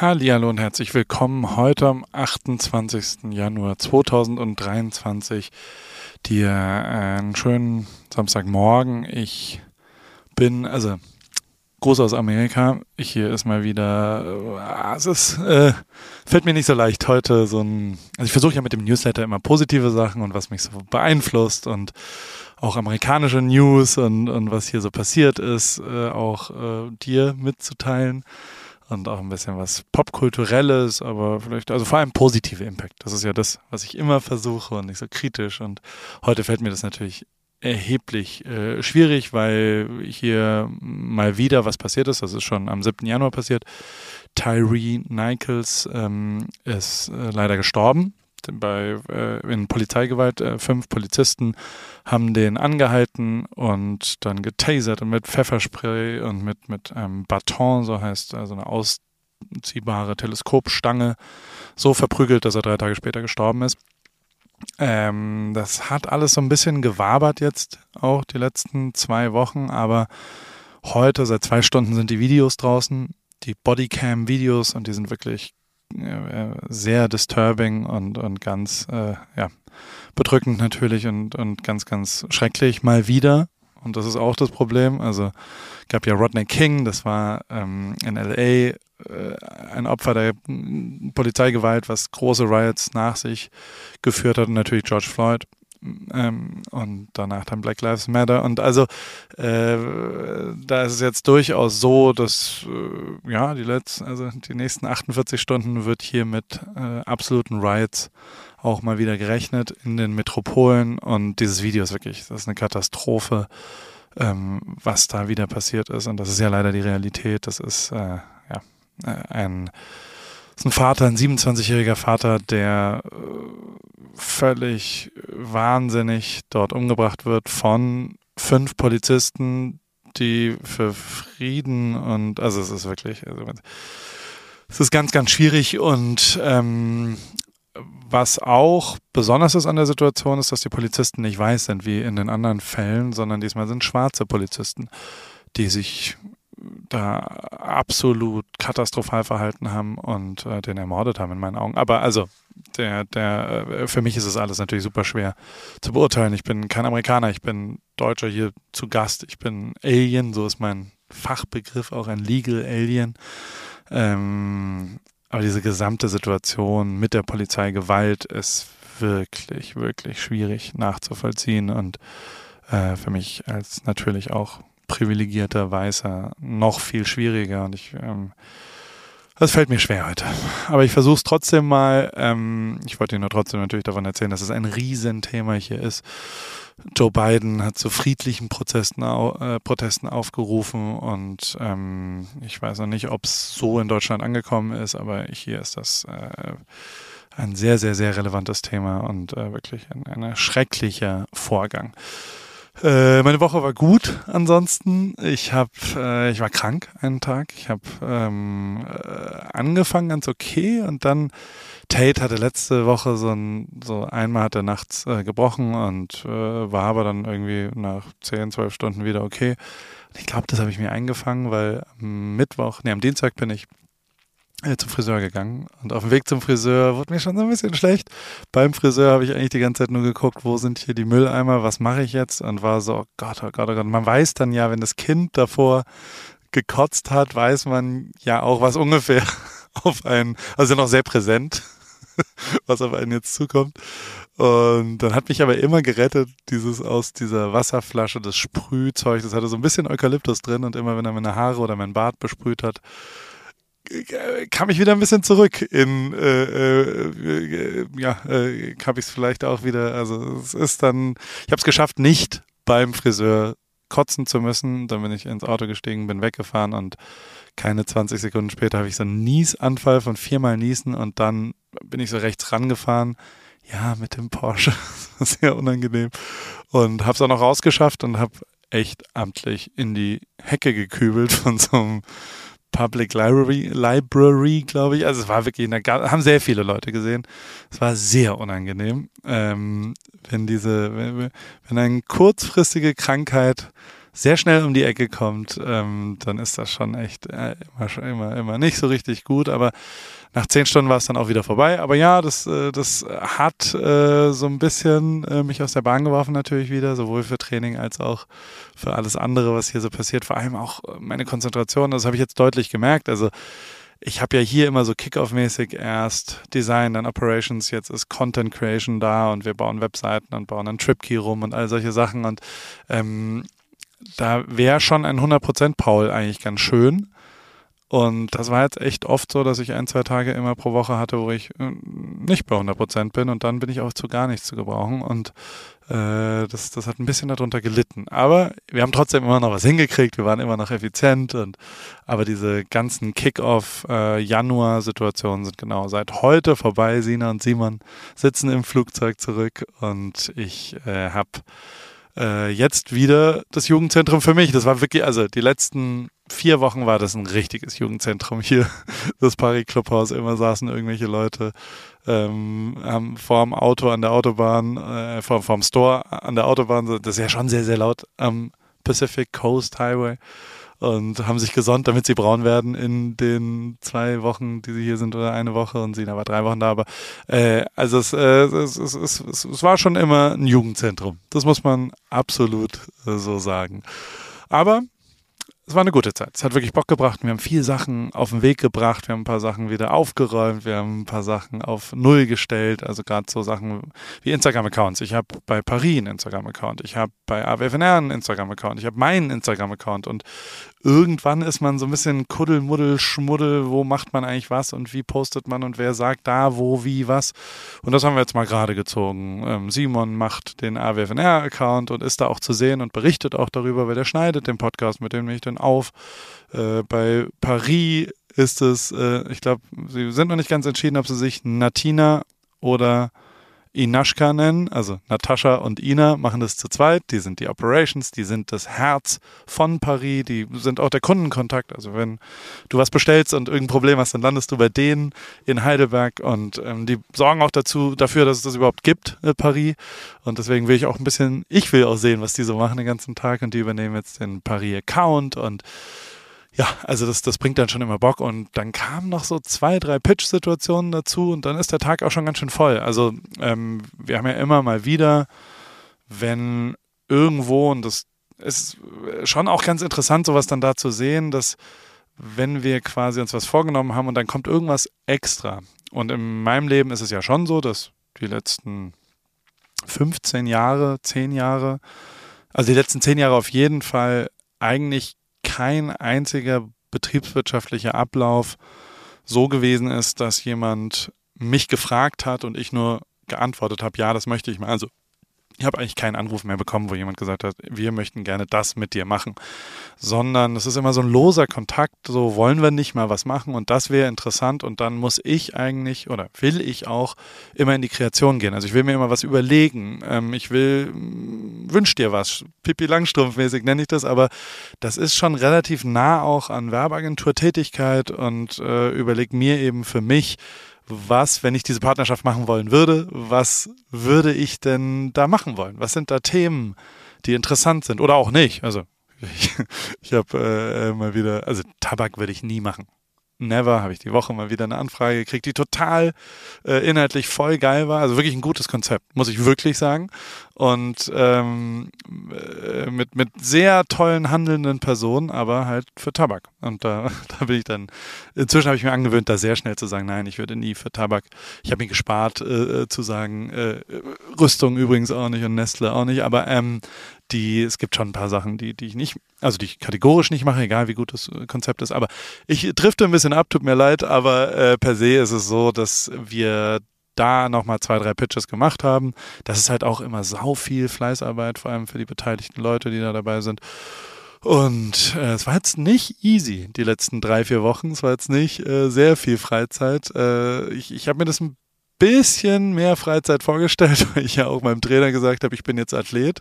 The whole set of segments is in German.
Hallo und herzlich willkommen heute am 28. Januar 2023. Dir einen schönen Samstagmorgen. Ich bin, also groß aus Amerika. Ich hier ist mal wieder, äh, es ist, äh, fällt mir nicht so leicht heute so ein, also ich versuche ja mit dem Newsletter immer positive Sachen und was mich so beeinflusst und auch amerikanische News und, und was hier so passiert ist, äh, auch äh, dir mitzuteilen und auch ein bisschen was Popkulturelles, aber vielleicht, also vor allem positive Impact. Das ist ja das, was ich immer versuche und nicht so kritisch. Und heute fällt mir das natürlich erheblich äh, schwierig, weil hier mal wieder was passiert ist. Das ist schon am 7. Januar passiert. Tyree Nichols ähm, ist äh, leider gestorben bei äh, in Polizeigewalt. Äh, fünf Polizisten haben den angehalten und dann getasert und mit Pfefferspray und mit mit einem Baton, so heißt also eine ausziehbare Teleskopstange, so verprügelt, dass er drei Tage später gestorben ist. Ähm, das hat alles so ein bisschen gewabert jetzt auch die letzten zwei Wochen, aber heute seit zwei Stunden sind die Videos draußen, die Bodycam-Videos und die sind wirklich sehr disturbing und, und ganz äh, ja, bedrückend natürlich und, und ganz, ganz schrecklich mal wieder. Und das ist auch das Problem. Also gab ja Rodney King, das war ähm, in LA äh, ein Opfer der Polizeigewalt, was große Riots nach sich geführt hat und natürlich George Floyd ähm, und danach dann Black Lives Matter. Und also äh, da ist es jetzt durchaus so, dass äh, ja die letzten, also die nächsten 48 Stunden wird hier mit äh, absoluten Riots auch mal wieder gerechnet in den Metropolen. Und dieses Video ist wirklich, das ist eine Katastrophe, ähm, was da wieder passiert ist. Und das ist ja leider die Realität, das ist äh, äh, ein, ist ein Vater, ein 27-jähriger Vater, der äh, völlig wahnsinnig dort umgebracht wird von fünf Polizisten, die für Frieden und also es ist wirklich, also, es ist ganz, ganz schwierig und ähm, was auch besonders ist an der Situation, ist, dass die Polizisten nicht weiß sind wie in den anderen Fällen, sondern diesmal sind schwarze Polizisten, die sich da absolut katastrophal verhalten haben und äh, den ermordet haben in meinen Augen. Aber also, der, der, äh, für mich ist es alles natürlich super schwer zu beurteilen. Ich bin kein Amerikaner, ich bin Deutscher hier zu Gast, ich bin Alien, so ist mein Fachbegriff, auch ein Legal Alien. Ähm, aber diese gesamte Situation mit der Polizeigewalt ist wirklich, wirklich schwierig nachzuvollziehen und äh, für mich als natürlich auch privilegierter Weißer noch viel schwieriger und ich ähm, das fällt mir schwer heute. Aber ich versuche es trotzdem mal. Ähm, ich wollte Ihnen nur trotzdem natürlich davon erzählen, dass es ein Riesenthema hier ist. Joe Biden hat zu friedlichen Protesten, äh, Protesten aufgerufen und ähm, ich weiß noch nicht, ob es so in Deutschland angekommen ist, aber hier ist das äh, ein sehr, sehr, sehr relevantes Thema und äh, wirklich ein, ein schrecklicher Vorgang. Äh, meine Woche war gut. Ansonsten, ich habe, äh, ich war krank einen Tag. Ich habe ähm, äh, angefangen ganz okay und dann Tate hatte letzte Woche so ein, so einmal hat er nachts äh, gebrochen und äh, war aber dann irgendwie nach 10, 12 Stunden wieder okay. Und ich glaube, das habe ich mir eingefangen, weil am Mittwoch, nee, am Dienstag bin ich zum Friseur gegangen. Und auf dem Weg zum Friseur wurde mir schon so ein bisschen schlecht. Beim Friseur habe ich eigentlich die ganze Zeit nur geguckt, wo sind hier die Mülleimer, was mache ich jetzt? Und war so, oh Gott, oh Gott, oh Gott. Man weiß dann ja, wenn das Kind davor gekotzt hat, weiß man ja auch, was ungefähr auf einen, also noch sehr präsent, was auf einen jetzt zukommt. Und dann hat mich aber immer gerettet, dieses aus dieser Wasserflasche, das Sprühzeug, das hatte so ein bisschen Eukalyptus drin und immer wenn er meine Haare oder mein Bart besprüht hat, kam ich wieder ein bisschen zurück in, äh, äh, ja, äh, habe ich es vielleicht auch wieder, also es ist dann, ich habe es geschafft, nicht beim Friseur kotzen zu müssen. Dann bin ich ins Auto gestiegen, bin weggefahren und keine 20 Sekunden später habe ich so einen Niesanfall von viermal Niesen und dann bin ich so rechts rangefahren. Ja, mit dem Porsche. Sehr unangenehm. Und habe es auch noch rausgeschafft und habe echt amtlich in die Hecke gekübelt von so einem Public Library, Library, glaube ich. Also es war wirklich, eine, haben sehr viele Leute gesehen. Es war sehr unangenehm, ähm, wenn diese, wenn, wenn eine kurzfristige Krankheit sehr schnell um die Ecke kommt, ähm, dann ist das schon echt äh, immer, immer, immer nicht so richtig gut. Aber nach zehn Stunden war es dann auch wieder vorbei. Aber ja, das, äh, das hat äh, so ein bisschen äh, mich aus der Bahn geworfen natürlich wieder, sowohl für Training als auch für alles andere, was hier so passiert. Vor allem auch meine Konzentration, das habe ich jetzt deutlich gemerkt. Also ich habe ja hier immer so Kickoff-mäßig erst Design, dann Operations, jetzt ist Content Creation da und wir bauen Webseiten und bauen einen TripKey rum und all solche Sachen. Und ähm, da wäre schon ein 100% Paul eigentlich ganz schön. Und das war jetzt echt oft so, dass ich ein, zwei Tage immer pro Woche hatte, wo ich äh, nicht bei 100% bin und dann bin ich auch zu gar nichts zu gebrauchen und äh, das, das hat ein bisschen darunter gelitten. Aber wir haben trotzdem immer noch was hingekriegt, wir waren immer noch effizient und aber diese ganzen Kick-Off-Januar-Situationen äh, sind genau seit heute vorbei. Sina und Simon sitzen im Flugzeug zurück und ich äh, habe äh, jetzt wieder das Jugendzentrum für mich. Das war wirklich, also die letzten vier Wochen war das ein richtiges Jugendzentrum hier, das Paris Clubhaus. Immer saßen irgendwelche Leute ähm, haben vorm Auto an der Autobahn, äh, vor, vorm Store an der Autobahn, das ist ja schon sehr, sehr laut am Pacific Coast Highway und haben sich gesonnt, damit sie braun werden in den zwei Wochen, die sie hier sind oder eine Woche und sie war drei Wochen da. Aber äh, also es, äh, es, es, es, es, war schon immer ein Jugendzentrum. Das muss man absolut äh, so sagen. Aber es war eine gute Zeit. Es hat wirklich Bock gebracht. Wir haben viele Sachen auf den Weg gebracht. Wir haben ein paar Sachen wieder aufgeräumt. Wir haben ein paar Sachen auf Null gestellt. Also gerade so Sachen wie Instagram-Accounts. Ich habe bei Paris einen Instagram-Account. Ich habe bei AWFNR einen Instagram-Account. Ich habe meinen Instagram-Account. Und irgendwann ist man so ein bisschen Kuddelmuddel, Schmuddel, wo macht man eigentlich was und wie postet man und wer sagt da, wo, wie, was. Und das haben wir jetzt mal gerade gezogen. Ähm, Simon macht den AWFNR-Account und ist da auch zu sehen und berichtet auch darüber, weil der schneidet den Podcast, mit dem ich dann auf. Äh, bei Paris ist es, äh, ich glaube, sie sind noch nicht ganz entschieden, ob sie sich Natina oder Inaschka nennen. Also Natascha und Ina machen das zu zweit. Die sind die Operations, die sind das Herz von Paris, die sind auch der Kundenkontakt. Also wenn du was bestellst und irgendein Problem hast, dann landest du bei denen in Heidelberg und ähm, die sorgen auch dazu, dafür, dass es das überhaupt gibt, äh, Paris. Und deswegen will ich auch ein bisschen, ich will auch sehen, was die so machen den ganzen Tag und die übernehmen jetzt den Paris-Account und ja, also das, das bringt dann schon immer Bock. Und dann kamen noch so zwei, drei Pitch-Situationen dazu und dann ist der Tag auch schon ganz schön voll. Also ähm, wir haben ja immer mal wieder, wenn irgendwo, und das ist schon auch ganz interessant, sowas dann da zu sehen, dass wenn wir quasi uns was vorgenommen haben und dann kommt irgendwas extra. Und in meinem Leben ist es ja schon so, dass die letzten 15 Jahre, 10 Jahre, also die letzten 10 Jahre auf jeden Fall eigentlich kein einziger betriebswirtschaftlicher Ablauf so gewesen ist, dass jemand mich gefragt hat und ich nur geantwortet habe, ja, das möchte ich mal. Also ich habe eigentlich keinen Anruf mehr bekommen, wo jemand gesagt hat, wir möchten gerne das mit dir machen, sondern es ist immer so ein loser Kontakt, so wollen wir nicht mal was machen und das wäre interessant und dann muss ich eigentlich oder will ich auch immer in die Kreation gehen. Also ich will mir immer was überlegen, ähm, ich will, mm, wünsch dir was, Pipi Langstrumpf-mäßig nenne ich das, aber das ist schon relativ nah auch an Werbeagentur-Tätigkeit und äh, überleg mir eben für mich, was, wenn ich diese Partnerschaft machen wollen würde, was würde ich denn da machen wollen? Was sind da Themen, die interessant sind oder auch nicht? Also ich, ich habe äh, mal wieder, also Tabak würde ich nie machen. Never habe ich die Woche mal wieder eine Anfrage gekriegt, die total äh, inhaltlich voll geil war. Also wirklich ein gutes Konzept, muss ich wirklich sagen. Und ähm, äh, mit, mit sehr tollen handelnden Personen, aber halt für Tabak. Und da, da bin ich dann, inzwischen habe ich mir angewöhnt, da sehr schnell zu sagen, nein, ich würde nie für Tabak. Ich habe mir gespart äh, äh zu sagen, äh, Rüstung übrigens auch nicht und Nestle auch nicht, aber ähm, die, es gibt schon ein paar Sachen, die, die ich nicht, also die ich kategorisch nicht mache, egal wie gut das äh, Konzept ist. Aber ich drifte ein bisschen ab, tut mir leid, aber äh, per se ist es so, dass wir da nochmal zwei, drei Pitches gemacht haben. Das ist halt auch immer sau viel Fleißarbeit, vor allem für die beteiligten Leute, die da dabei sind. Und äh, es war jetzt nicht easy, die letzten drei, vier Wochen. Es war jetzt nicht äh, sehr viel Freizeit. Äh, ich ich habe mir das ein bisschen mehr Freizeit vorgestellt, weil ich ja auch meinem Trainer gesagt habe, ich bin jetzt Athlet.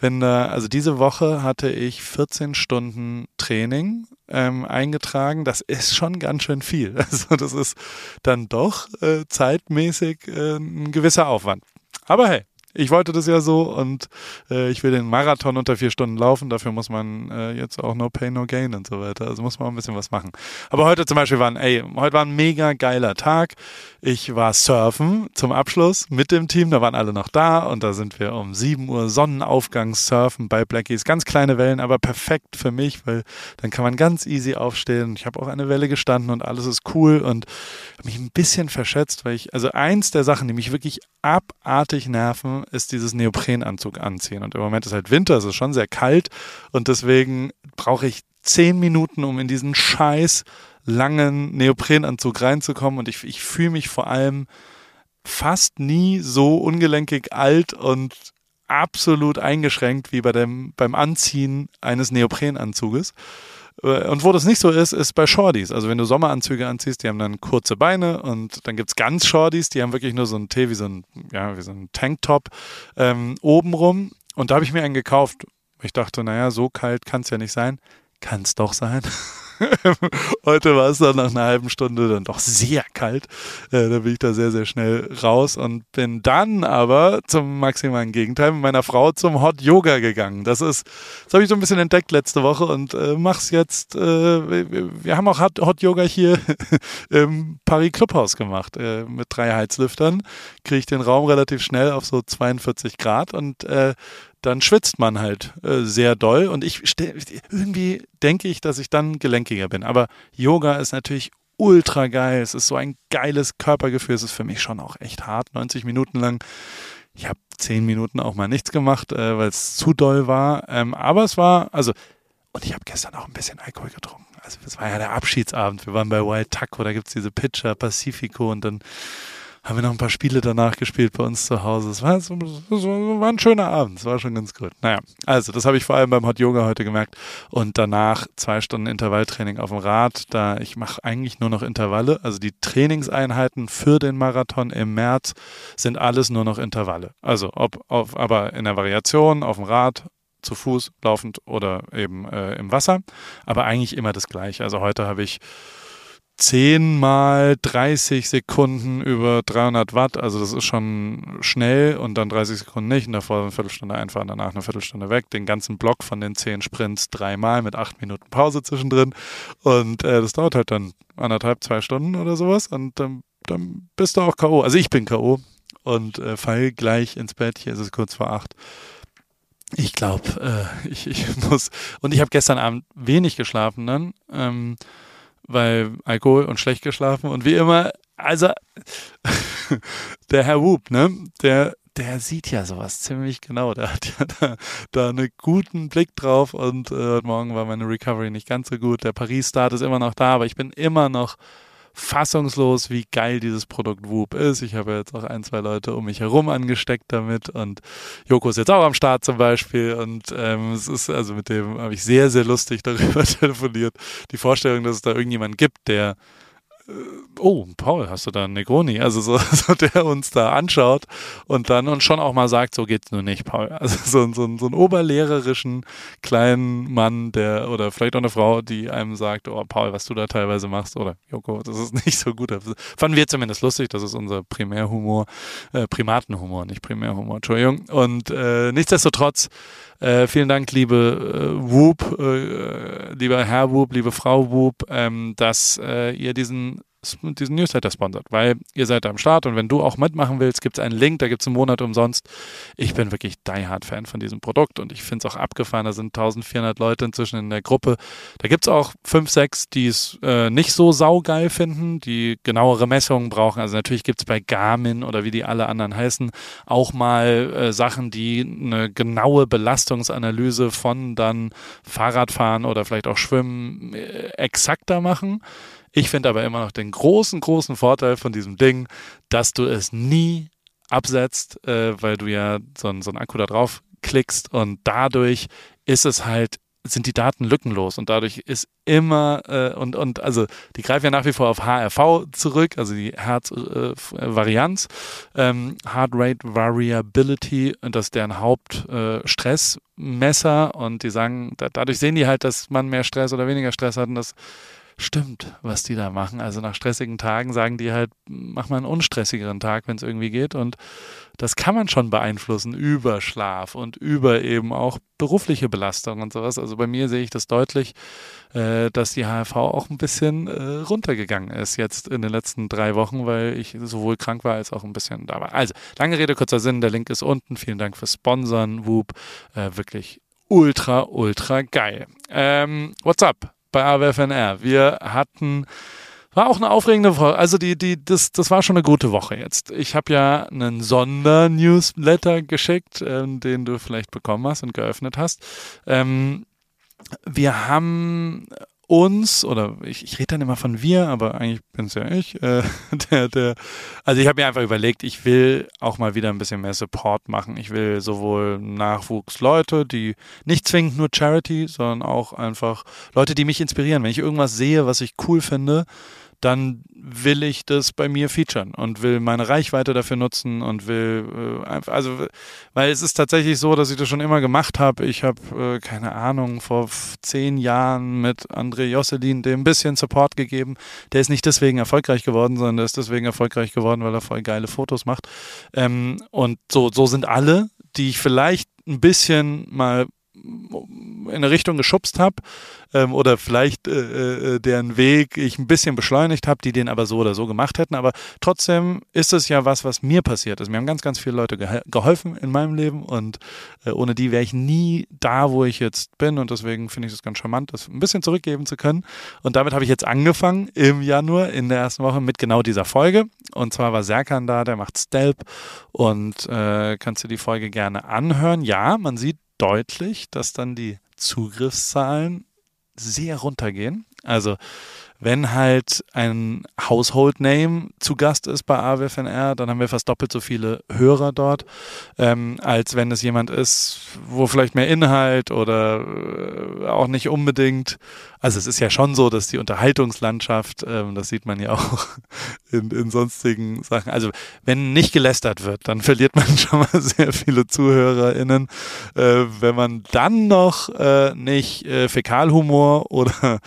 Wenn da, also diese Woche hatte ich 14 Stunden Training ähm, eingetragen. Das ist schon ganz schön viel. Also das ist dann doch äh, zeitmäßig äh, ein gewisser Aufwand. Aber hey, ich wollte das ja so und äh, ich will den Marathon unter vier Stunden laufen. Dafür muss man äh, jetzt auch no pain, no gain und so weiter. Also muss man auch ein bisschen was machen. Aber heute zum Beispiel war ein, ey, heute war ein mega geiler Tag. Ich war surfen zum Abschluss mit dem Team. Da waren alle noch da und da sind wir um 7 Uhr Sonnenaufgang surfen bei Blackies. Ganz kleine Wellen, aber perfekt für mich, weil dann kann man ganz easy aufstehen. Ich habe auch eine Welle gestanden und alles ist cool und mich ein bisschen verschätzt, weil ich, also eins der Sachen, die mich wirklich abartig nerven, ist dieses Neoprenanzug anziehen. Und im Moment ist halt Winter, es ist schon sehr kalt und deswegen brauche ich zehn Minuten, um in diesen scheiß langen Neoprenanzug reinzukommen. Und ich, ich fühle mich vor allem fast nie so ungelenkig alt und absolut eingeschränkt wie bei dem, beim Anziehen eines Neoprenanzuges. Äh, und wo das nicht so ist, ist bei Shorties. Also wenn du Sommeranzüge anziehst, die haben dann kurze Beine und dann gibt es ganz Shorties, die haben wirklich nur so ein Tee wie so ein, ja, wie so ein Tanktop ähm, obenrum. Und da habe ich mir einen gekauft. Ich dachte, naja, so kalt kann es ja nicht sein. Kann es doch sein. Heute war es dann nach einer halben Stunde dann doch sehr kalt. Äh, da bin ich da sehr, sehr schnell raus und bin dann aber zum maximalen Gegenteil mit meiner Frau zum Hot Yoga gegangen. Das ist, das habe ich so ein bisschen entdeckt letzte Woche und äh, mach's jetzt. Äh, wir haben auch Hot Yoga hier im Paris Clubhaus gemacht äh, mit drei Heizlüftern. Kriege ich den Raum relativ schnell auf so 42 Grad und äh, dann schwitzt man halt äh, sehr doll. Und ich irgendwie denke ich, dass ich dann gelenkiger bin. Aber Yoga ist natürlich ultra geil. Es ist so ein geiles Körpergefühl. Es ist für mich schon auch echt hart. 90 Minuten lang. Ich habe 10 Minuten auch mal nichts gemacht, äh, weil es zu doll war. Ähm, aber es war, also, und ich habe gestern auch ein bisschen Alkohol getrunken. Also, es war ja der Abschiedsabend. Wir waren bei Wild Taco, da gibt es diese Pitcher Pacifico und dann haben wir noch ein paar Spiele danach gespielt bei uns zu Hause. Es war, war ein schöner Abend, es war schon ganz gut. Naja, also das habe ich vor allem beim Hot Yoga heute gemerkt und danach zwei Stunden Intervalltraining auf dem Rad. Da ich mache eigentlich nur noch Intervalle, also die Trainingseinheiten für den Marathon im März sind alles nur noch Intervalle. Also ob auf, aber in der Variation auf dem Rad zu Fuß, laufend oder eben äh, im Wasser, aber eigentlich immer das gleiche. Also heute habe ich 10 mal 30 Sekunden über 300 Watt, also das ist schon schnell und dann 30 Sekunden nicht. Und davor eine Viertelstunde einfahren, danach eine Viertelstunde weg, den ganzen Block von den 10 Sprints dreimal mit 8 Minuten Pause zwischendrin. Und äh, das dauert halt dann anderthalb, zwei Stunden oder sowas. Und dann, dann bist du auch K.O. Also ich bin K.O. und äh, fall gleich ins Bett, hier ist es kurz vor acht. Ich glaube, äh, ich, ich muss, und ich habe gestern Abend wenig geschlafen dann, ähm, weil Alkohol und schlecht geschlafen und wie immer, also der Herr Whoop, ne, der, der sieht ja sowas ziemlich genau. Der hat ja da, da einen guten Blick drauf und äh, heute Morgen war meine Recovery nicht ganz so gut. Der Paris-Start ist immer noch da, aber ich bin immer noch fassungslos, wie geil dieses Produkt Whoop ist. Ich habe jetzt auch ein, zwei Leute um mich herum angesteckt damit und Joko ist jetzt auch am Start zum Beispiel und ähm, es ist, also mit dem habe ich sehr, sehr lustig darüber telefoniert. Die Vorstellung, dass es da irgendjemand gibt, der oh, Paul, hast du da einen Negroni? Also so, so, der uns da anschaut und dann und schon auch mal sagt, so geht's nur nicht, Paul. Also so, so, so einen oberlehrerischen kleinen Mann, der oder vielleicht auch eine Frau, die einem sagt, oh Paul, was du da teilweise machst oder Joko, das ist nicht so gut. Das fanden wir zumindest lustig, das ist unser Primärhumor, äh, Primatenhumor, nicht Primärhumor, Entschuldigung. Und äh, nichtsdestotrotz äh, vielen Dank, liebe äh, Whoop, äh, lieber Herr Whoop, liebe Frau Whoop, ähm, dass äh, ihr diesen diesen Newsletter sponsert, weil ihr seid am Start und wenn du auch mitmachen willst, gibt es einen Link, da gibt es einen Monat umsonst. Ich bin wirklich die Hard Fan von diesem Produkt und ich finde es auch abgefahren. Da sind 1400 Leute inzwischen in der Gruppe. Da gibt es auch 5, 6, die es äh, nicht so saugeil finden, die genauere Messungen brauchen. Also natürlich gibt es bei Garmin oder wie die alle anderen heißen auch mal äh, Sachen, die eine genaue Belastungsanalyse von dann Fahrradfahren oder vielleicht auch Schwimmen äh, exakter machen. Ich finde aber immer noch den großen, großen Vorteil von diesem Ding, dass du es nie absetzt, äh, weil du ja so, ein, so einen Akku da drauf klickst und dadurch ist es halt sind die Daten lückenlos und dadurch ist immer äh, und und also die greifen ja nach wie vor auf HRV zurück, also die Herzvarianz, äh, ähm, Heart Rate Variability und das ist deren Hauptstressmesser äh, und die sagen, da, dadurch sehen die halt, dass man mehr Stress oder weniger Stress hat und das stimmt, was die da machen. Also nach stressigen Tagen sagen die halt, mach mal einen unstressigeren Tag, wenn es irgendwie geht. Und das kann man schon beeinflussen über Schlaf und über eben auch berufliche Belastung und sowas. Also bei mir sehe ich das deutlich, äh, dass die HRV auch ein bisschen äh, runtergegangen ist jetzt in den letzten drei Wochen, weil ich sowohl krank war als auch ein bisschen da war. Also, lange Rede, kurzer Sinn, der Link ist unten. Vielen Dank fürs Sponsern, Whoop. Äh, wirklich ultra, ultra geil. Ähm, what's up bei AWFNR? Wir hatten war auch eine aufregende Woche. Also die, die, das, das war schon eine gute Woche jetzt. Ich habe ja einen Sonder-Newsletter geschickt, ähm, den du vielleicht bekommen hast und geöffnet hast. Ähm, wir haben uns, oder ich, ich rede dann immer von wir, aber eigentlich bin es ja ich, äh, der, der, also ich habe mir einfach überlegt, ich will auch mal wieder ein bisschen mehr Support machen. Ich will sowohl Nachwuchsleute, die nicht zwingend nur Charity, sondern auch einfach Leute, die mich inspirieren. Wenn ich irgendwas sehe, was ich cool finde, dann will ich das bei mir featuren und will meine Reichweite dafür nutzen und will äh, einfach, also, weil es ist tatsächlich so, dass ich das schon immer gemacht habe. Ich habe, äh, keine Ahnung, vor zehn Jahren mit André Josselin dem ein bisschen Support gegeben. Der ist nicht deswegen erfolgreich geworden, sondern der ist deswegen erfolgreich geworden, weil er voll geile Fotos macht. Ähm, und so, so sind alle, die ich vielleicht ein bisschen mal in eine Richtung geschubst habe ähm, oder vielleicht äh, äh, deren Weg ich ein bisschen beschleunigt habe, die den aber so oder so gemacht hätten. Aber trotzdem ist es ja was, was mir passiert ist. Mir haben ganz, ganz viele Leute ge geholfen in meinem Leben und äh, ohne die wäre ich nie da, wo ich jetzt bin. Und deswegen finde ich es ganz charmant, das ein bisschen zurückgeben zu können. Und damit habe ich jetzt angefangen im Januar in der ersten Woche mit genau dieser Folge. Und zwar war Serkan da, der macht Stelp und äh, kannst du die Folge gerne anhören. Ja, man sieht deutlich, dass dann die Zugriffszahlen sehr runtergehen. Also wenn halt ein Household Name zu Gast ist bei AWFNR, dann haben wir fast doppelt so viele Hörer dort, ähm, als wenn es jemand ist, wo vielleicht mehr Inhalt oder äh, auch nicht unbedingt. Also es ist ja schon so, dass die Unterhaltungslandschaft, ähm, das sieht man ja auch in, in sonstigen Sachen, also wenn nicht gelästert wird, dann verliert man schon mal sehr viele ZuhörerInnen. Äh, wenn man dann noch äh, nicht äh, Fäkalhumor oder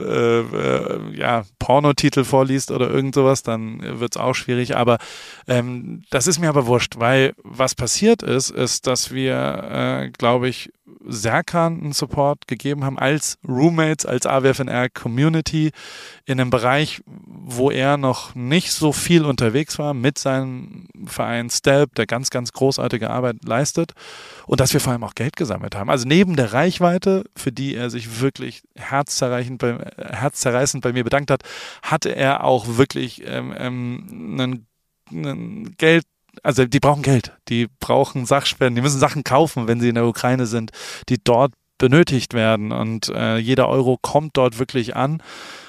äh, äh, ja, Pornotitel vorliest oder irgend sowas, dann wird es auch schwierig. Aber ähm, das ist mir aber wurscht, weil was passiert ist, ist, dass wir, äh, glaube ich, Serkan einen Support gegeben haben als Roommates, als AWFNR Community in einem Bereich, wo er noch nicht so viel unterwegs war mit seinem Verein Stelp, der ganz, ganz großartige Arbeit leistet und dass wir vor allem auch Geld gesammelt haben. Also neben der Reichweite, für die er sich wirklich herzzerreißend bei, herzzerreißend bei mir bedankt hat, hatte er auch wirklich ähm, ähm, einen, einen Geld also die brauchen Geld, die brauchen Sachspenden, die müssen Sachen kaufen, wenn sie in der Ukraine sind, die dort benötigt werden. Und äh, jeder Euro kommt dort wirklich an.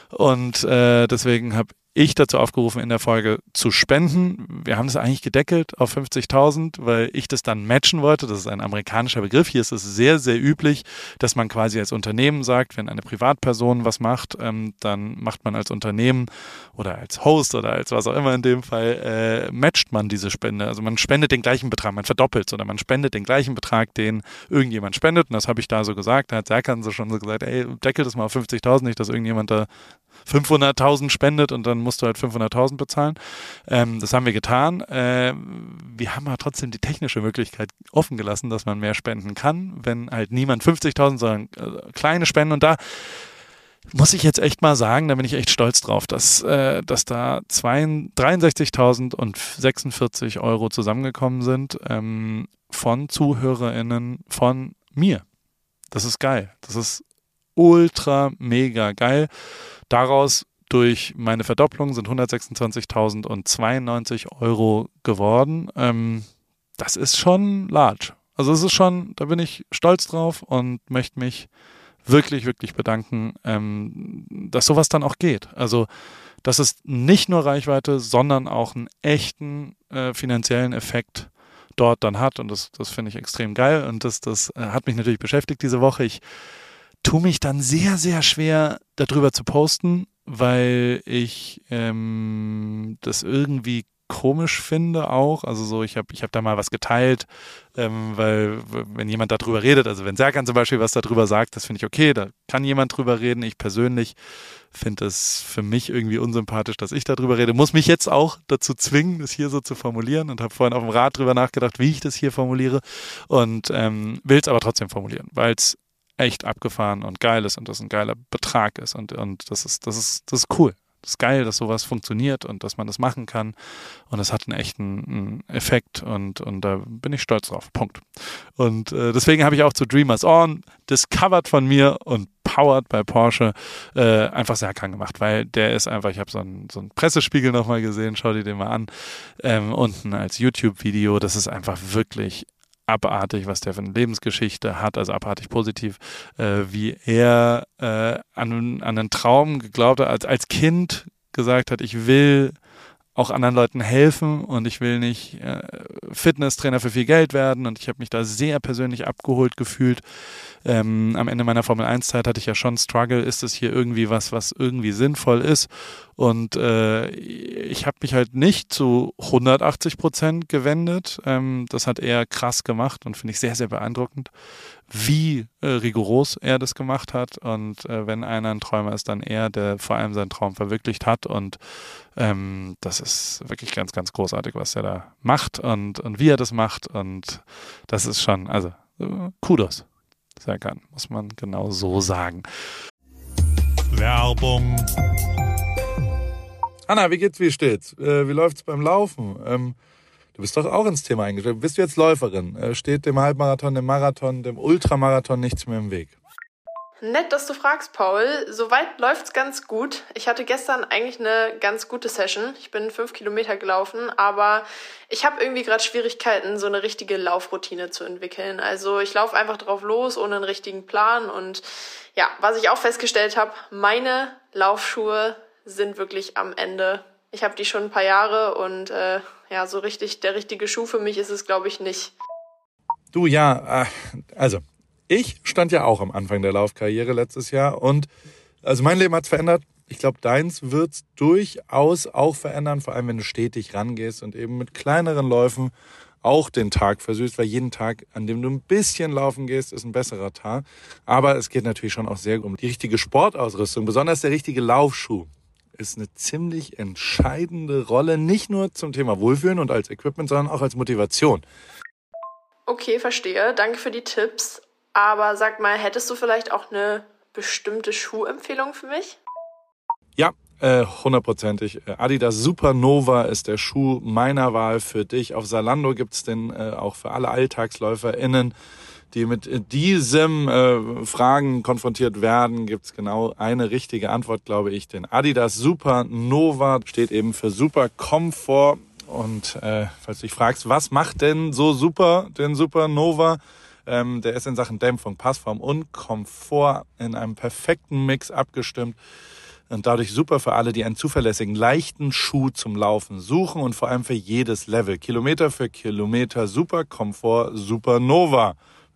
Und äh, deswegen habe ich dazu aufgerufen, in der Folge zu spenden. Wir haben das eigentlich gedeckelt auf 50.000, weil ich das dann matchen wollte. Das ist ein amerikanischer Begriff. Hier ist es sehr, sehr üblich, dass man quasi als Unternehmen sagt, wenn eine Privatperson was macht, ähm, dann macht man als Unternehmen oder als Host oder als was auch immer in dem Fall, äh, matcht man diese Spende. Also man spendet den gleichen Betrag, man verdoppelt oder man spendet den gleichen Betrag, den irgendjemand spendet. Und das habe ich da so gesagt. Da hat Serkan so schon so gesagt, ey, deckel das mal auf 50.000, nicht, dass irgendjemand da 500.000 spendet und dann musst du halt 500.000 bezahlen. Ähm, das haben wir getan. Äh, wir haben aber trotzdem die technische Möglichkeit offen gelassen, dass man mehr spenden kann, wenn halt niemand 50.000, sondern äh, kleine Spenden und da muss ich jetzt echt mal sagen, da bin ich echt stolz drauf, dass, äh, dass da 63.000 und 46 Euro zusammengekommen sind ähm, von ZuhörerInnen von mir. Das ist geil. Das ist ultra mega geil. Daraus durch meine Verdopplung sind 126.092 Euro geworden. Ähm, das ist schon large. Also es ist schon, da bin ich stolz drauf und möchte mich wirklich, wirklich bedanken, ähm, dass sowas dann auch geht. Also, dass es nicht nur Reichweite, sondern auch einen echten äh, finanziellen Effekt dort dann hat. Und das, das finde ich extrem geil. Und das, das äh, hat mich natürlich beschäftigt diese Woche. Ich tue mich dann sehr, sehr schwer, darüber zu posten, weil ich ähm, das irgendwie komisch finde auch. Also so, ich habe ich hab da mal was geteilt, ähm, weil wenn jemand darüber redet, also wenn Serkan zum Beispiel was darüber sagt, das finde ich okay, da kann jemand drüber reden. Ich persönlich finde es für mich irgendwie unsympathisch, dass ich darüber rede. Muss mich jetzt auch dazu zwingen, das hier so zu formulieren und habe vorhin auf dem Rad drüber nachgedacht, wie ich das hier formuliere und ähm, will es aber trotzdem formulieren, weil es echt abgefahren und geil ist und das ein geiler Betrag ist und, und das ist, das ist, das ist cool. Das ist geil, dass sowas funktioniert und dass man das machen kann. Und es hat einen echten einen Effekt und, und da bin ich stolz drauf. Punkt. Und äh, deswegen habe ich auch zu Dreamers On discovered von mir und powered bei Porsche äh, einfach sehr krank gemacht, weil der ist einfach, ich habe so einen so Pressespiegel nochmal gesehen, schau dir den mal an, ähm, unten als YouTube-Video. Das ist einfach wirklich abartig, was der für eine Lebensgeschichte hat, also abartig positiv, äh, wie er äh, an, an einen Traum geglaubt hat, als, als Kind gesagt hat, ich will auch anderen Leuten helfen und ich will nicht äh, Fitnesstrainer für viel Geld werden und ich habe mich da sehr persönlich abgeholt gefühlt. Ähm, am Ende meiner Formel 1 Zeit hatte ich ja schon Struggle, ist es hier irgendwie was, was irgendwie sinnvoll ist und äh, ich habe mich halt nicht zu 180 Prozent gewendet. Ähm, das hat er krass gemacht und finde ich sehr, sehr beeindruckend, wie äh, rigoros er das gemacht hat. Und äh, wenn einer ein Träumer ist, dann er, der vor allem seinen Traum verwirklicht hat. Und ähm, das ist wirklich ganz, ganz großartig, was er da macht und, und wie er das macht. Und das ist schon, also äh, Kudos. Sehr gern, muss man genau so sagen. Werbung. Anna, wie geht's, wie steht's? Äh, wie läuft's beim Laufen? Ähm, du bist doch auch ins Thema eingestellt. Bist du jetzt Läuferin? Äh, steht dem Halbmarathon, dem Marathon, dem Ultramarathon nichts mehr im Weg? Nett, dass du fragst, Paul. Soweit läuft's ganz gut. Ich hatte gestern eigentlich eine ganz gute Session. Ich bin fünf Kilometer gelaufen, aber ich habe irgendwie gerade Schwierigkeiten, so eine richtige Laufroutine zu entwickeln. Also ich laufe einfach drauf los, ohne einen richtigen Plan. Und ja, was ich auch festgestellt habe, meine Laufschuhe sind wirklich am Ende. Ich habe die schon ein paar Jahre und äh, ja, so richtig der richtige Schuh für mich ist es, glaube ich, nicht. Du ja, äh, also ich stand ja auch am Anfang der Laufkarriere letztes Jahr und also mein Leben hat's verändert. Ich glaube, deins wird's durchaus auch verändern, vor allem wenn du stetig rangehst und eben mit kleineren Läufen auch den Tag versüßt, weil jeden Tag, an dem du ein bisschen laufen gehst, ist ein besserer Tag. Aber es geht natürlich schon auch sehr um die richtige Sportausrüstung, besonders der richtige Laufschuh ist eine ziemlich entscheidende Rolle, nicht nur zum Thema Wohlfühlen und als Equipment, sondern auch als Motivation. Okay, verstehe. Danke für die Tipps. Aber sag mal, hättest du vielleicht auch eine bestimmte Schuhempfehlung für mich? Ja, äh, hundertprozentig. Adidas Supernova ist der Schuh meiner Wahl für dich. Auf Salando gibt's den äh, auch für alle AlltagsläuferInnen die mit diesem äh, Fragen konfrontiert werden, gibt's genau eine richtige Antwort, glaube ich. Den Adidas Supernova steht eben für Super Komfort. Und äh, falls du dich fragst, was macht denn so super den Supernova? Ähm, der ist in Sachen Dämpfung, Passform und Komfort in einem perfekten Mix abgestimmt und dadurch super für alle, die einen zuverlässigen, leichten Schuh zum Laufen suchen und vor allem für jedes Level. Kilometer für Kilometer, super Komfort, Supernova.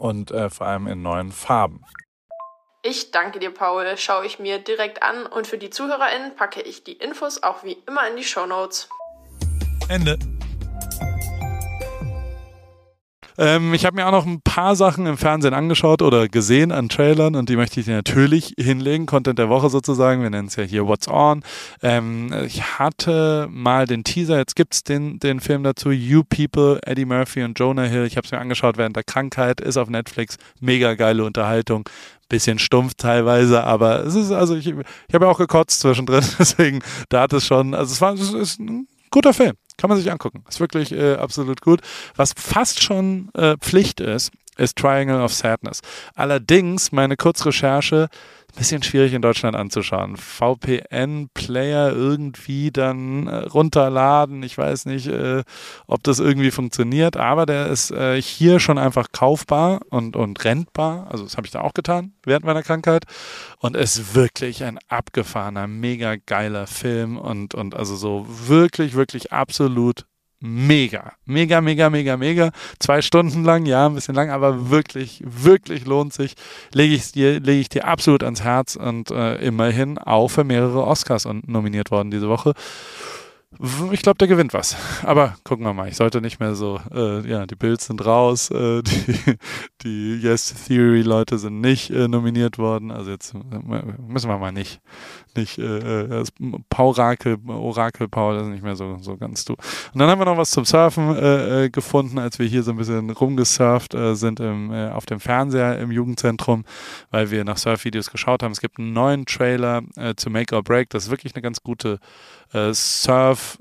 und äh, vor allem in neuen Farben. Ich danke dir, Paul. Schaue ich mir direkt an und für die ZuhörerInnen packe ich die Infos auch wie immer in die Show Notes. Ende. Ähm, ich habe mir auch noch ein paar Sachen im Fernsehen angeschaut oder gesehen an Trailern und die möchte ich dir natürlich hinlegen. Content der Woche sozusagen. Wir nennen es ja hier What's On. Ähm, ich hatte mal den Teaser, jetzt gibt es den, den Film dazu. You People, Eddie Murphy und Jonah Hill. Ich habe es mir angeschaut während der Krankheit, ist auf Netflix. Mega geile Unterhaltung bisschen stumpf teilweise, aber es ist, also ich, ich habe ja auch gekotzt zwischendrin, deswegen da hat es schon, also es war, es ist ein guter Film. Kann man sich angucken. Ist wirklich äh, absolut gut. Was fast schon äh, Pflicht ist, ist Triangle of Sadness. Allerdings, meine Kurzrecherche, bisschen schwierig in Deutschland anzuschauen. VPN-Player irgendwie dann äh, runterladen. Ich weiß nicht, äh, ob das irgendwie funktioniert, aber der ist äh, hier schon einfach kaufbar und, und rentbar. Also das habe ich da auch getan während meiner Krankheit. Und ist wirklich ein abgefahrener, mega geiler Film und, und also so wirklich, wirklich absolut mega, mega, mega, mega, mega. Zwei Stunden lang, ja, ein bisschen lang, aber wirklich, wirklich lohnt sich. Lege ich dir, lege ich dir absolut ans Herz und äh, immerhin auch für mehrere Oscars nominiert worden diese Woche. Ich glaube, der gewinnt was. Aber gucken wir mal. Ich sollte nicht mehr so, äh, ja, die Bills sind raus, äh, die, die Yes Theory Leute sind nicht äh, nominiert worden. Also jetzt müssen wir mal nicht, nicht äh, äh Paurakel, Orakel Paul ist nicht mehr so, so ganz du. Und dann haben wir noch was zum Surfen äh, äh, gefunden, als wir hier so ein bisschen rumgesurft äh, sind im, äh, auf dem Fernseher im Jugendzentrum, weil wir nach Surfvideos geschaut haben. Es gibt einen neuen Trailer äh, zu Make or Break. Das ist wirklich eine ganz gute äh, Surf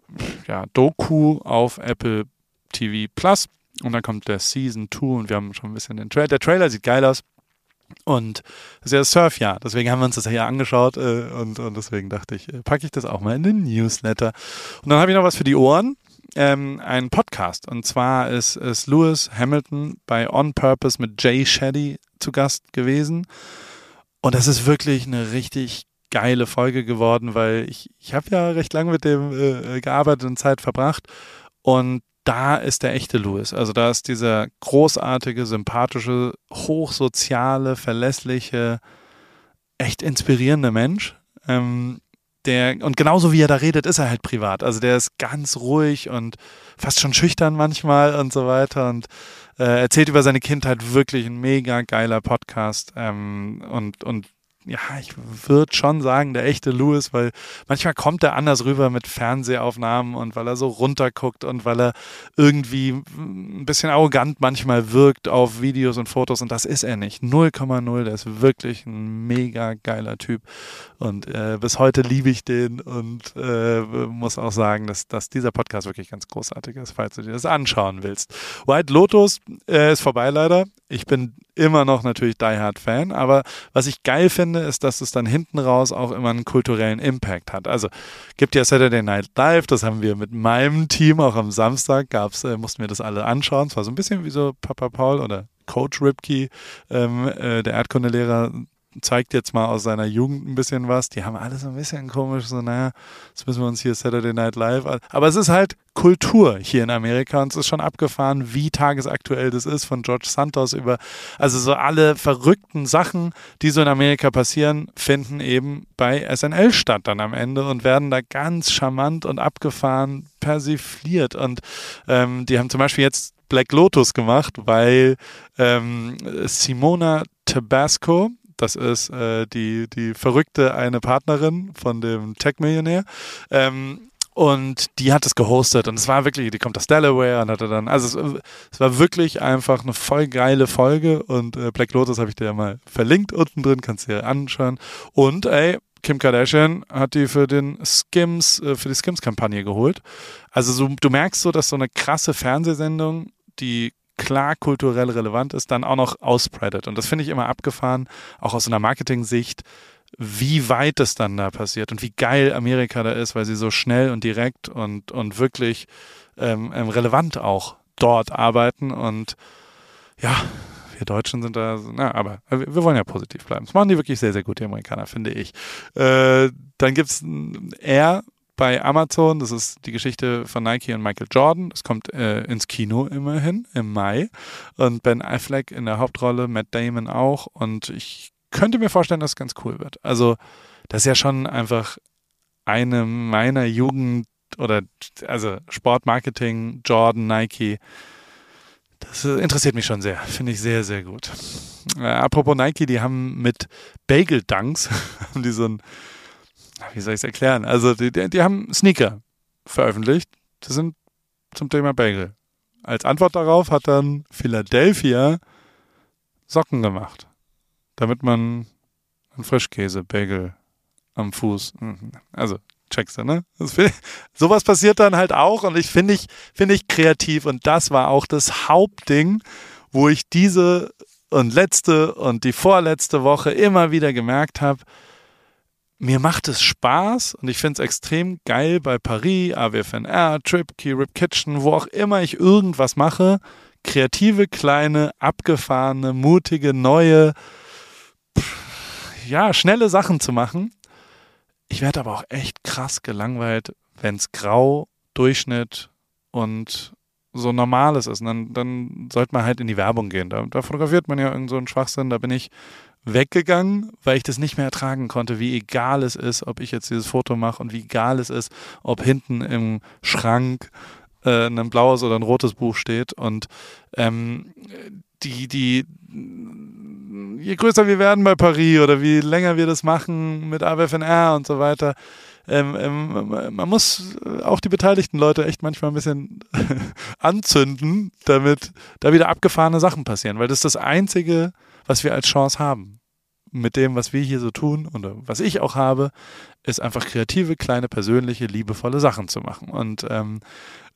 ja, Doku auf Apple TV Plus. Und dann kommt der Season 2 und wir haben schon ein bisschen den Trailer. Der Trailer sieht geil aus. Und das ist ja das Surfjahr, deswegen haben wir uns das ja hier angeschaut äh, und, und deswegen dachte ich, äh, packe ich das auch mal in den Newsletter. Und dann habe ich noch was für die Ohren, ähm, einen Podcast. Und zwar ist, ist Lewis Hamilton bei On Purpose mit Jay Shetty zu Gast gewesen. Und das ist wirklich eine richtig geile Folge geworden, weil ich, ich habe ja recht lange mit dem äh, gearbeitet und Zeit verbracht. Und da ist der echte Louis. Also da ist dieser großartige, sympathische, hochsoziale, verlässliche, echt inspirierende Mensch. Ähm, der, und genauso wie er da redet, ist er halt privat. Also der ist ganz ruhig und fast schon schüchtern manchmal und so weiter und äh, erzählt über seine Kindheit wirklich ein mega geiler Podcast ähm, und, und ja, ich würde schon sagen, der echte Louis, weil manchmal kommt er anders rüber mit Fernsehaufnahmen und weil er so runterguckt und weil er irgendwie ein bisschen arrogant manchmal wirkt auf Videos und Fotos und das ist er nicht. 0,0, der ist wirklich ein mega geiler Typ und äh, bis heute liebe ich den und äh, muss auch sagen, dass, dass dieser Podcast wirklich ganz großartig ist, falls du dir das anschauen willst. White Lotus äh, ist vorbei leider. Ich bin immer noch natürlich Die Hard Fan, aber was ich geil finde, ist, dass es dann hinten raus auch immer einen kulturellen Impact hat. Also gibt ja Saturday Night Live, das haben wir mit meinem Team auch am Samstag gab's, äh, mussten wir das alle anschauen. Es war so ein bisschen wie so Papa Paul oder Coach Ripkey, ähm, äh, der Erdkundelehrer zeigt jetzt mal aus seiner Jugend ein bisschen was. Die haben alle so ein bisschen komisch, so, naja, jetzt müssen wir uns hier Saturday Night Live. Aber es ist halt Kultur hier in Amerika und es ist schon abgefahren, wie tagesaktuell das ist, von George Santos über, also so alle verrückten Sachen, die so in Amerika passieren, finden eben bei SNL statt dann am Ende und werden da ganz charmant und abgefahren persifliert. Und ähm, die haben zum Beispiel jetzt Black Lotus gemacht, weil ähm, Simona Tabasco, das ist äh, die, die verrückte eine Partnerin von dem Tech-Millionär. Ähm, und die hat es gehostet und es war wirklich, die kommt aus Delaware und hatte dann, also es, es war wirklich einfach eine voll geile Folge und äh, Black Lotus habe ich dir ja mal verlinkt unten drin, kannst dir anschauen. Und ey, Kim Kardashian hat die für den Skims, äh, für die Skims-Kampagne geholt. Also so, du merkst so, dass so eine krasse Fernsehsendung, die klar kulturell relevant ist, dann auch noch ausspreadet. Und das finde ich immer abgefahren, auch aus einer Marketing-Sicht, wie weit es dann da passiert und wie geil Amerika da ist, weil sie so schnell und direkt und, und wirklich ähm, ähm relevant auch dort arbeiten. Und ja, wir Deutschen sind da, na, aber wir wollen ja positiv bleiben. Das machen die wirklich sehr, sehr gut, die Amerikaner, finde ich. Äh, dann gibt's Air bei Amazon. Das ist die Geschichte von Nike und Michael Jordan. Das kommt äh, ins Kino immerhin im Mai. Und Ben Affleck in der Hauptrolle, Matt Damon auch. Und ich könnte mir vorstellen, dass es ganz cool wird. Also, das ist ja schon einfach eine meiner Jugend- oder also Sportmarketing, Jordan, Nike. Das interessiert mich schon sehr. Finde ich sehr, sehr gut. Äh, apropos Nike, die haben mit Bagel Dunks, haben die so ein wie soll ich es erklären? Also, die, die, haben Sneaker veröffentlicht. Das sind zum Thema Bagel. Als Antwort darauf hat dann Philadelphia Socken gemacht, damit man einen Frischkäse-Bagel am Fuß, mhm. also checkst du, ne? sowas passiert dann halt auch und ich finde ich, finde ich kreativ und das war auch das Hauptding, wo ich diese und letzte und die vorletzte Woche immer wieder gemerkt habe, mir macht es Spaß und ich finde es extrem geil bei Paris, AWFNR, Tripkey, Rip Kitchen, wo auch immer ich irgendwas mache, kreative, kleine, abgefahrene, mutige, neue, ja, schnelle Sachen zu machen. Ich werde aber auch echt krass gelangweilt, wenn es grau, Durchschnitt und so normales ist. Und dann, dann sollte man halt in die Werbung gehen. Da, da fotografiert man ja irgend so einen Schwachsinn. Da bin ich weggegangen, weil ich das nicht mehr ertragen konnte, wie egal es ist, ob ich jetzt dieses Foto mache und wie egal es ist, ob hinten im Schrank äh, ein blaues oder ein rotes Buch steht. Und ähm, die, die, je größer wir werden bei Paris oder wie länger wir das machen mit AWFNR und so weiter, ähm, ähm, man muss auch die beteiligten Leute echt manchmal ein bisschen anzünden, damit da wieder abgefahrene Sachen passieren, weil das ist das Einzige, was wir als Chance haben. Mit dem, was wir hier so tun und was ich auch habe, ist einfach kreative, kleine, persönliche, liebevolle Sachen zu machen. Und ähm,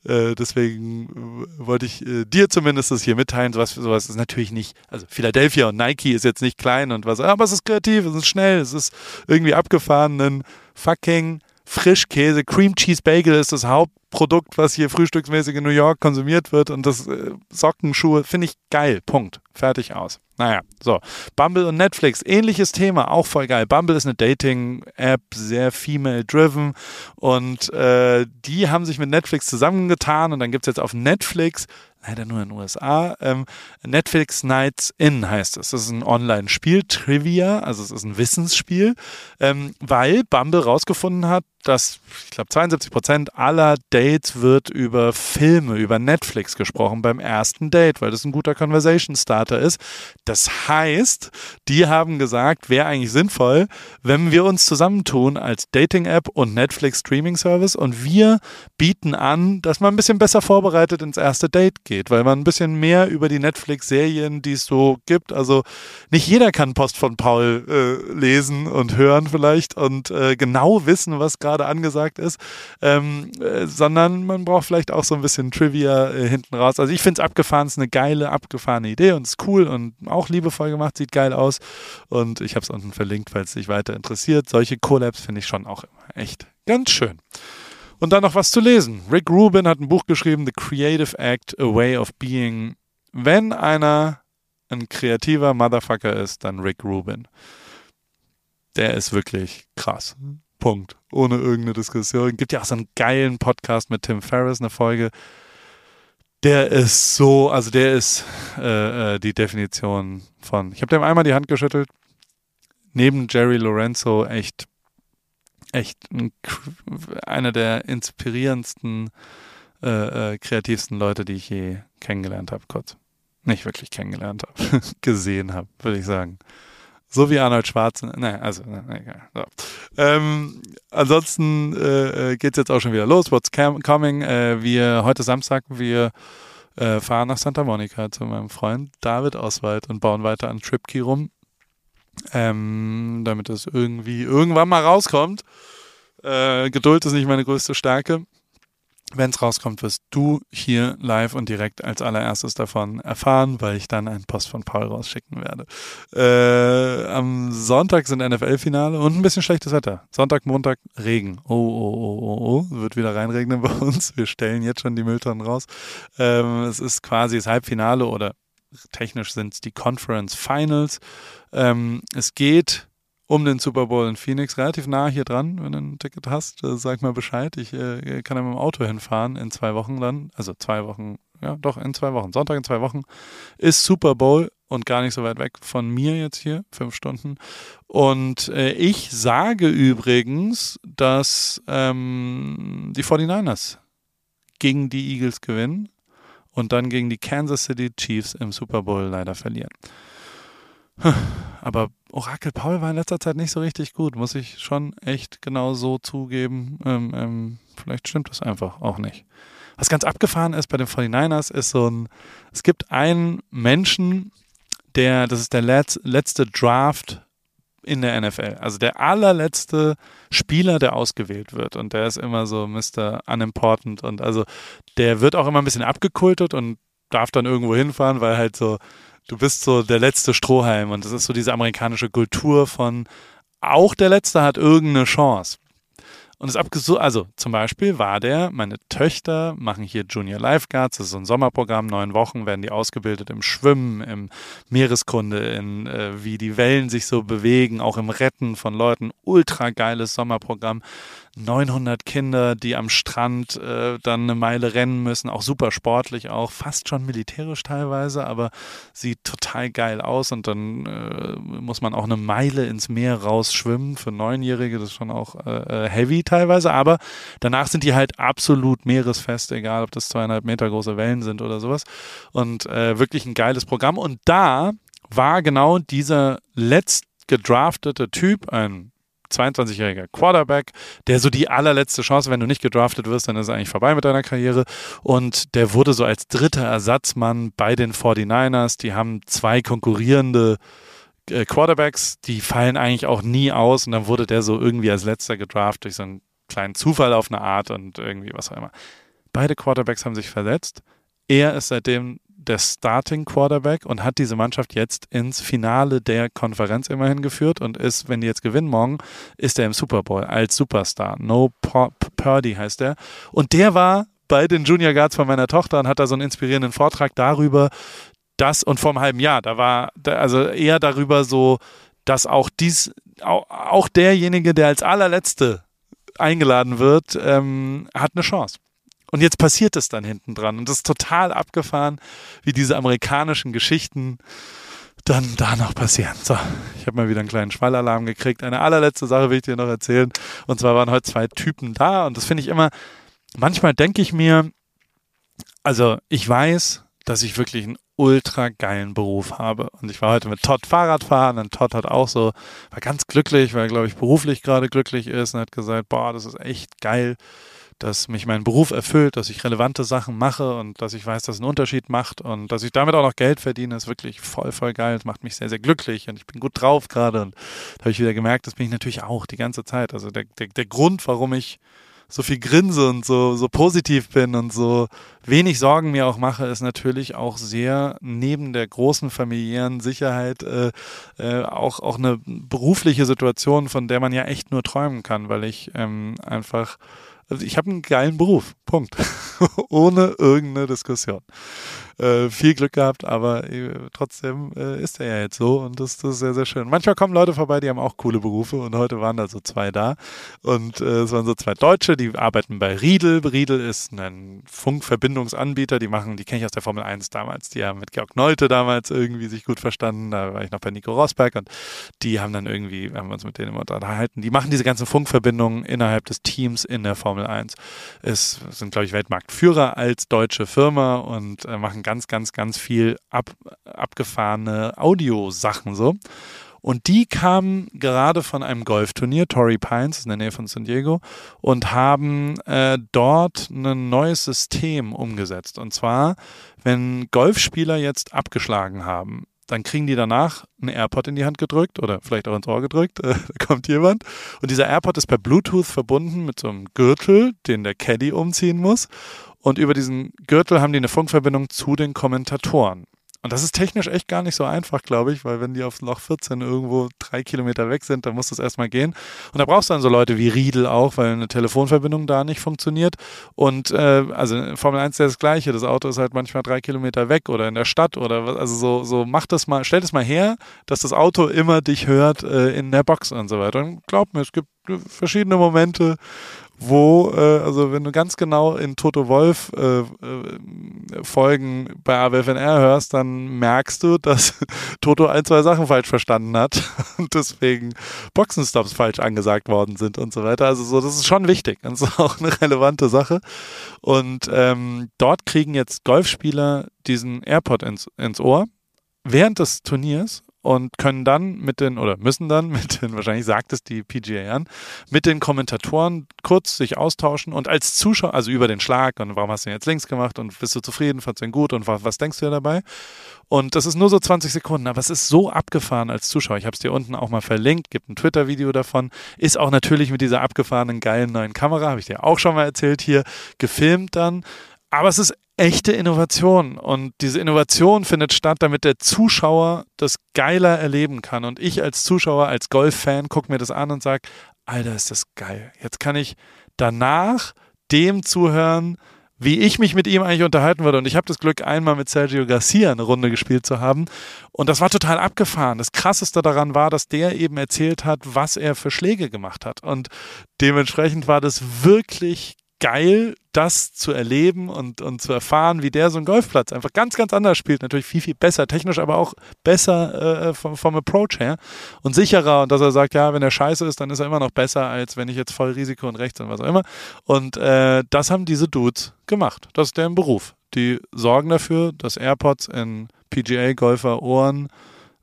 äh, deswegen wollte ich äh, dir zumindest das hier mitteilen. Sowas, sowas ist natürlich nicht, also Philadelphia und Nike ist jetzt nicht klein und was, aber es ist kreativ, es ist schnell, es ist irgendwie abgefahrenen fucking Frischkäse, Cream Cheese Bagel ist das Hauptprodukt, was hier frühstücksmäßig in New York konsumiert wird und das äh, Sockenschuhe finde ich geil. Punkt. Fertig aus. Naja, so. Bumble und Netflix, ähnliches Thema, auch voll geil. Bumble ist eine Dating-App, sehr female-driven und äh, die haben sich mit Netflix zusammengetan und dann gibt es jetzt auf Netflix leider nur in den USA. Ähm, Netflix Nights In heißt es. Das ist ein Online-Spiel, Trivia, also es ist ein Wissensspiel, ähm, weil Bumble rausgefunden hat, dass, ich glaube, 72 Prozent aller Dates wird über Filme, über Netflix gesprochen beim ersten Date, weil das ein guter Conversation Starter ist. Das heißt, die haben gesagt, wäre eigentlich sinnvoll, wenn wir uns zusammentun als Dating-App und Netflix Streaming Service und wir bieten an, dass man ein bisschen besser vorbereitet ins erste Date geht, weil man ein bisschen mehr über die Netflix-Serien, die es so gibt, also nicht jeder kann Post von Paul äh, lesen und hören vielleicht und äh, genau wissen, was gerade gerade angesagt ist, ähm, äh, sondern man braucht vielleicht auch so ein bisschen Trivia äh, hinten raus. Also ich finde es abgefahren, es ist eine geile, abgefahrene Idee und ist cool und auch liebevoll gemacht, sieht geil aus. Und ich habe es unten verlinkt, falls dich weiter interessiert. Solche Collabs finde ich schon auch immer echt ganz schön. Und dann noch was zu lesen. Rick Rubin hat ein Buch geschrieben, The Creative Act, A Way of Being. Wenn einer ein kreativer Motherfucker ist, dann Rick Rubin. Der ist wirklich krass. Punkt. Ohne irgendeine Diskussion. Gibt ja auch so einen geilen Podcast mit Tim Ferriss, eine Folge. Der ist so, also der ist äh, äh, die Definition von. Ich habe dem einmal die Hand geschüttelt. Neben Jerry Lorenzo echt, echt ein, einer der inspirierendsten, äh, äh, kreativsten Leute, die ich je kennengelernt habe, kurz. Nicht wirklich kennengelernt habe, gesehen habe, würde ich sagen. So wie Arnold Schwarzenegger. Naja, also, egal. So. Ähm, ansonsten äh, äh geht es jetzt auch schon wieder los. What's coming? Äh, wir, heute Samstag, wir äh, fahren nach Santa Monica zu meinem Freund David Oswald und bauen weiter an Tripkey rum. Ähm, damit es irgendwie irgendwann mal rauskommt. Äh, Geduld ist nicht meine größte Stärke wenn es rauskommt, wirst du hier live und direkt als allererstes davon erfahren, weil ich dann einen Post von Paul rausschicken werde. Äh, am Sonntag sind NFL-Finale und ein bisschen schlechtes Wetter. Sonntag, Montag Regen. Oh, oh, oh, oh, oh. Wird wieder reinregnen bei uns. Wir stellen jetzt schon die Mülltonnen raus. Ähm, es ist quasi das Halbfinale oder technisch sind es die Conference Finals. Ähm, es geht um den Super Bowl in Phoenix, relativ nah hier dran. Wenn du ein Ticket hast, äh, sag mal Bescheid. Ich äh, kann ja mit dem Auto hinfahren in zwei Wochen dann. Also zwei Wochen, ja doch, in zwei Wochen. Sonntag in zwei Wochen ist Super Bowl und gar nicht so weit weg von mir jetzt hier, fünf Stunden. Und äh, ich sage übrigens, dass ähm, die 49ers gegen die Eagles gewinnen und dann gegen die Kansas City Chiefs im Super Bowl leider verlieren. Aber Orakel Paul war in letzter Zeit nicht so richtig gut, muss ich schon echt genau so zugeben. Ähm, ähm, vielleicht stimmt das einfach auch nicht. Was ganz abgefahren ist bei den 49ers, ist so ein, es gibt einen Menschen, der, das ist der letzte Draft in der NFL. Also der allerletzte Spieler, der ausgewählt wird. Und der ist immer so Mr. Unimportant. Und also der wird auch immer ein bisschen abgekultet und darf dann irgendwo hinfahren, weil halt so, du bist so der letzte Strohhalm und das ist so diese amerikanische Kultur von auch der Letzte hat irgendeine Chance. Und es abgesucht, also zum Beispiel war der, meine Töchter machen hier Junior Lifeguards, das ist so ein Sommerprogramm, neun Wochen werden die ausgebildet im Schwimmen, im Meereskunde, in äh, wie die Wellen sich so bewegen, auch im Retten von Leuten. Ultra geiles Sommerprogramm. 900 Kinder, die am Strand äh, dann eine Meile rennen müssen, auch super sportlich, auch fast schon militärisch teilweise, aber sieht total geil aus und dann äh, muss man auch eine Meile ins Meer rausschwimmen für Neunjährige, das ist schon auch äh, äh, heavy teilweise, aber danach sind die halt absolut meeresfest, egal ob das zweieinhalb Meter große Wellen sind oder sowas und äh, wirklich ein geiles Programm und da war genau dieser letzt gedraftete Typ, ein 22-jähriger Quarterback, der so die allerletzte Chance, wenn du nicht gedraftet wirst, dann ist es eigentlich vorbei mit deiner Karriere. Und der wurde so als dritter Ersatzmann bei den 49ers. Die haben zwei konkurrierende äh, Quarterbacks, die fallen eigentlich auch nie aus. Und dann wurde der so irgendwie als letzter gedraftet durch so einen kleinen Zufall auf eine Art und irgendwie was auch immer. Beide Quarterbacks haben sich verletzt. Er ist seitdem der Starting Quarterback und hat diese Mannschaft jetzt ins Finale der Konferenz immerhin geführt und ist, wenn die jetzt gewinnen morgen, ist er im Super Bowl als Superstar. No Purdy heißt er. Und der war bei den Junior Guards von meiner Tochter und hat da so einen inspirierenden Vortrag darüber, dass, und vor einem halben Jahr, da war, also eher darüber so, dass auch dies, auch, derjenige, der als allerletzte eingeladen wird, ähm, hat eine Chance. Und jetzt passiert es dann hinten dran. Und das ist total abgefahren, wie diese amerikanischen Geschichten dann da noch passieren. So, ich habe mal wieder einen kleinen Schwallalarm gekriegt. Eine allerletzte Sache will ich dir noch erzählen. Und zwar waren heute zwei Typen da. Und das finde ich immer, manchmal denke ich mir, also ich weiß, dass ich wirklich einen ultra geilen Beruf habe. Und ich war heute mit Todd Fahrrad fahren und Todd hat auch so, war ganz glücklich, weil er, glaube ich, beruflich gerade glücklich ist und hat gesagt, boah, das ist echt geil dass mich mein Beruf erfüllt, dass ich relevante Sachen mache und dass ich weiß, dass es einen Unterschied macht und dass ich damit auch noch Geld verdiene, ist wirklich voll, voll geil. Das macht mich sehr, sehr glücklich und ich bin gut drauf gerade. Und da habe ich wieder gemerkt, das bin ich natürlich auch die ganze Zeit. Also der, der, der Grund, warum ich so viel grinse und so, so positiv bin und so wenig Sorgen mir auch mache, ist natürlich auch sehr neben der großen familiären Sicherheit äh, äh, auch, auch eine berufliche Situation, von der man ja echt nur träumen kann, weil ich ähm, einfach also ich habe einen geilen Beruf. Punkt. Ohne irgendeine Diskussion. Äh, viel Glück gehabt, aber äh, trotzdem äh, ist er ja jetzt so und das, das, ist sehr, sehr schön. Manchmal kommen Leute vorbei, die haben auch coole Berufe und heute waren da so zwei da und äh, es waren so zwei Deutsche, die arbeiten bei Riedel. Riedel ist ein Funkverbindungsanbieter, die machen, die kenne ich aus der Formel 1 damals, die haben mit Georg Nolte damals irgendwie sich gut verstanden, da war ich noch bei Nico Rosberg und die haben dann irgendwie, haben wir uns mit denen immer unterhalten, die machen diese ganzen Funkverbindungen innerhalb des Teams in der Formel 1. Es sind, glaube ich, Weltmarktführer als deutsche Firma und machen ganz, ganz, ganz viel ab, abgefahrene Audiosachen so. Und die kamen gerade von einem Golfturnier, Torrey Pines, in der Nähe von San Diego, und haben äh, dort ein neues System umgesetzt. Und zwar, wenn Golfspieler jetzt abgeschlagen haben, dann kriegen die danach einen AirPod in die Hand gedrückt oder vielleicht auch ins Ohr gedrückt. Da kommt jemand. Und dieser AirPod ist per Bluetooth verbunden mit so einem Gürtel, den der Caddy umziehen muss. Und über diesen Gürtel haben die eine Funkverbindung zu den Kommentatoren. Und das ist technisch echt gar nicht so einfach, glaube ich, weil wenn die auf Loch 14 irgendwo drei Kilometer weg sind, dann muss das erstmal gehen. Und da brauchst du dann so Leute wie Riedel auch, weil eine Telefonverbindung da nicht funktioniert. Und äh, also Formel 1 ist das Gleiche. Das Auto ist halt manchmal drei Kilometer weg oder in der Stadt oder was. Also so, so mach das mal, stell das mal her, dass das Auto immer dich hört äh, in der Box und so weiter. Und glaub mir, es gibt verschiedene Momente, wo, äh, also wenn du ganz genau in Toto Wolf äh, äh, Folgen bei AWFNR hörst, dann merkst du, dass Toto ein, zwei Sachen falsch verstanden hat und deswegen Boxenstops falsch angesagt worden sind und so weiter. Also so, das ist schon wichtig. Das ist auch eine relevante Sache. Und ähm, dort kriegen jetzt Golfspieler diesen AirPod ins, ins Ohr während des Turniers und können dann mit den, oder müssen dann mit den, wahrscheinlich sagt es die PGA an, mit den Kommentatoren kurz sich austauschen und als Zuschauer, also über den Schlag und warum hast du ihn jetzt links gemacht und bist du zufrieden, fandst du ihn gut und was, was denkst du dir dabei? Und das ist nur so 20 Sekunden, aber es ist so abgefahren als Zuschauer. Ich habe es dir unten auch mal verlinkt, gibt ein Twitter-Video davon. Ist auch natürlich mit dieser abgefahrenen, geilen neuen Kamera, habe ich dir auch schon mal erzählt hier, gefilmt dann. Aber es ist echte Innovation. Und diese Innovation findet statt, damit der Zuschauer das geiler erleben kann. Und ich als Zuschauer, als Golf-Fan, gucke mir das an und sage, Alter, ist das geil. Jetzt kann ich danach dem zuhören, wie ich mich mit ihm eigentlich unterhalten würde. Und ich habe das Glück, einmal mit Sergio Garcia eine Runde gespielt zu haben. Und das war total abgefahren. Das Krasseste daran war, dass der eben erzählt hat, was er für Schläge gemacht hat. Und dementsprechend war das wirklich geil, das zu erleben und, und zu erfahren, wie der so einen Golfplatz einfach ganz, ganz anders spielt. Natürlich viel, viel besser, technisch, aber auch besser äh, vom, vom Approach her und sicherer. Und dass er sagt, ja, wenn er scheiße ist, dann ist er immer noch besser, als wenn ich jetzt voll Risiko und rechts und was auch immer. Und äh, das haben diese Dudes gemacht. Das ist deren Beruf. Die sorgen dafür, dass AirPods in PGA-Golfer-Ohren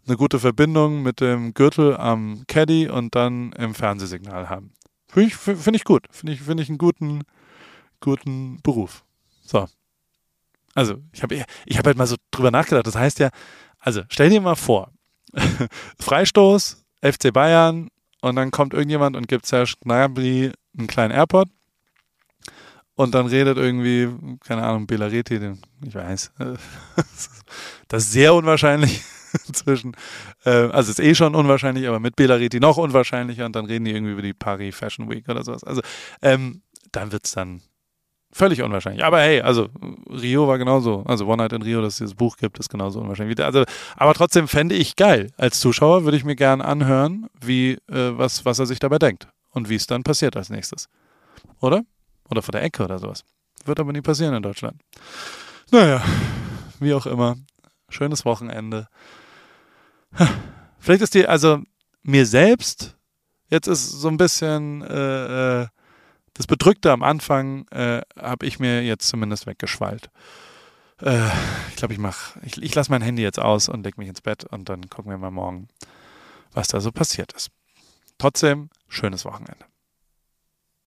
eine gute Verbindung mit dem Gürtel am Caddy und dann im Fernsehsignal haben. Finde ich, find ich gut. Finde ich, find ich einen guten, guten Beruf. So. Also, ich habe ich hab halt mal so drüber nachgedacht. Das heißt ja, also stell dir mal vor, Freistoß, FC Bayern und dann kommt irgendjemand und gibt Serge Gnabry einen kleinen Airport und dann redet irgendwie, keine Ahnung, Belareti, ich weiß, das ist sehr unwahrscheinlich inzwischen. Äh, also ist eh schon unwahrscheinlich, aber mit Belareti noch unwahrscheinlicher und dann reden die irgendwie über die Paris Fashion Week oder sowas. Also ähm, dann wird es dann Völlig unwahrscheinlich. Aber hey, also Rio war genauso. Also One Night in Rio, dass es dieses Buch gibt, ist genauso unwahrscheinlich. Also, aber trotzdem fände ich geil. Als Zuschauer würde ich mir gern anhören, wie, äh, was, was er sich dabei denkt. Und wie es dann passiert als nächstes. Oder? Oder vor der Ecke oder sowas. Wird aber nie passieren in Deutschland. Naja, wie auch immer. Schönes Wochenende. Vielleicht ist die, also mir selbst, jetzt ist so ein bisschen äh, äh, das Bedrückte am Anfang äh, habe ich mir jetzt zumindest weggeschwallt. Äh, ich glaube, ich mache, ich, ich lasse mein Handy jetzt aus und leg mich ins Bett und dann gucken wir mal morgen, was da so passiert ist. Trotzdem, schönes Wochenende.